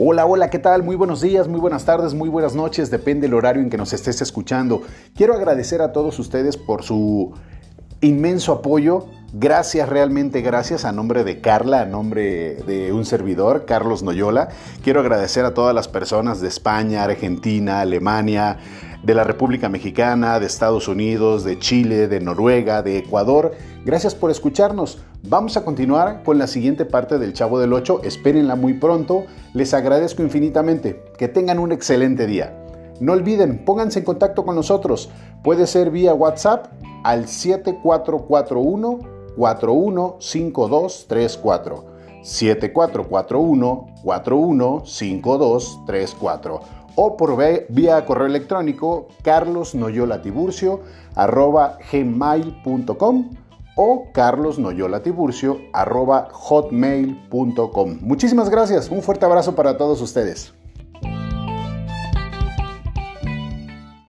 Hola, hola, ¿qué tal? Muy buenos días, muy buenas tardes, muy buenas noches, depende del horario en que nos estés escuchando. Quiero agradecer a todos ustedes por su inmenso apoyo. Gracias, realmente gracias a nombre de Carla, a nombre de un servidor, Carlos Noyola. Quiero agradecer a todas las personas de España, Argentina, Alemania, de la República Mexicana, de Estados Unidos, de Chile, de Noruega, de Ecuador. Gracias por escucharnos. Vamos a continuar con la siguiente parte del Chavo del 8. Espérenla muy pronto. Les agradezco infinitamente. Que tengan un excelente día. No olviden, pónganse en contacto con nosotros. Puede ser vía WhatsApp al 7441 415234. 7441 415234 o por vía correo electrónico carlosnoyolatiburcio arroba gmail.com o carlosnoyolatiburcio arroba hotmail.com. Muchísimas gracias, un fuerte abrazo para todos ustedes.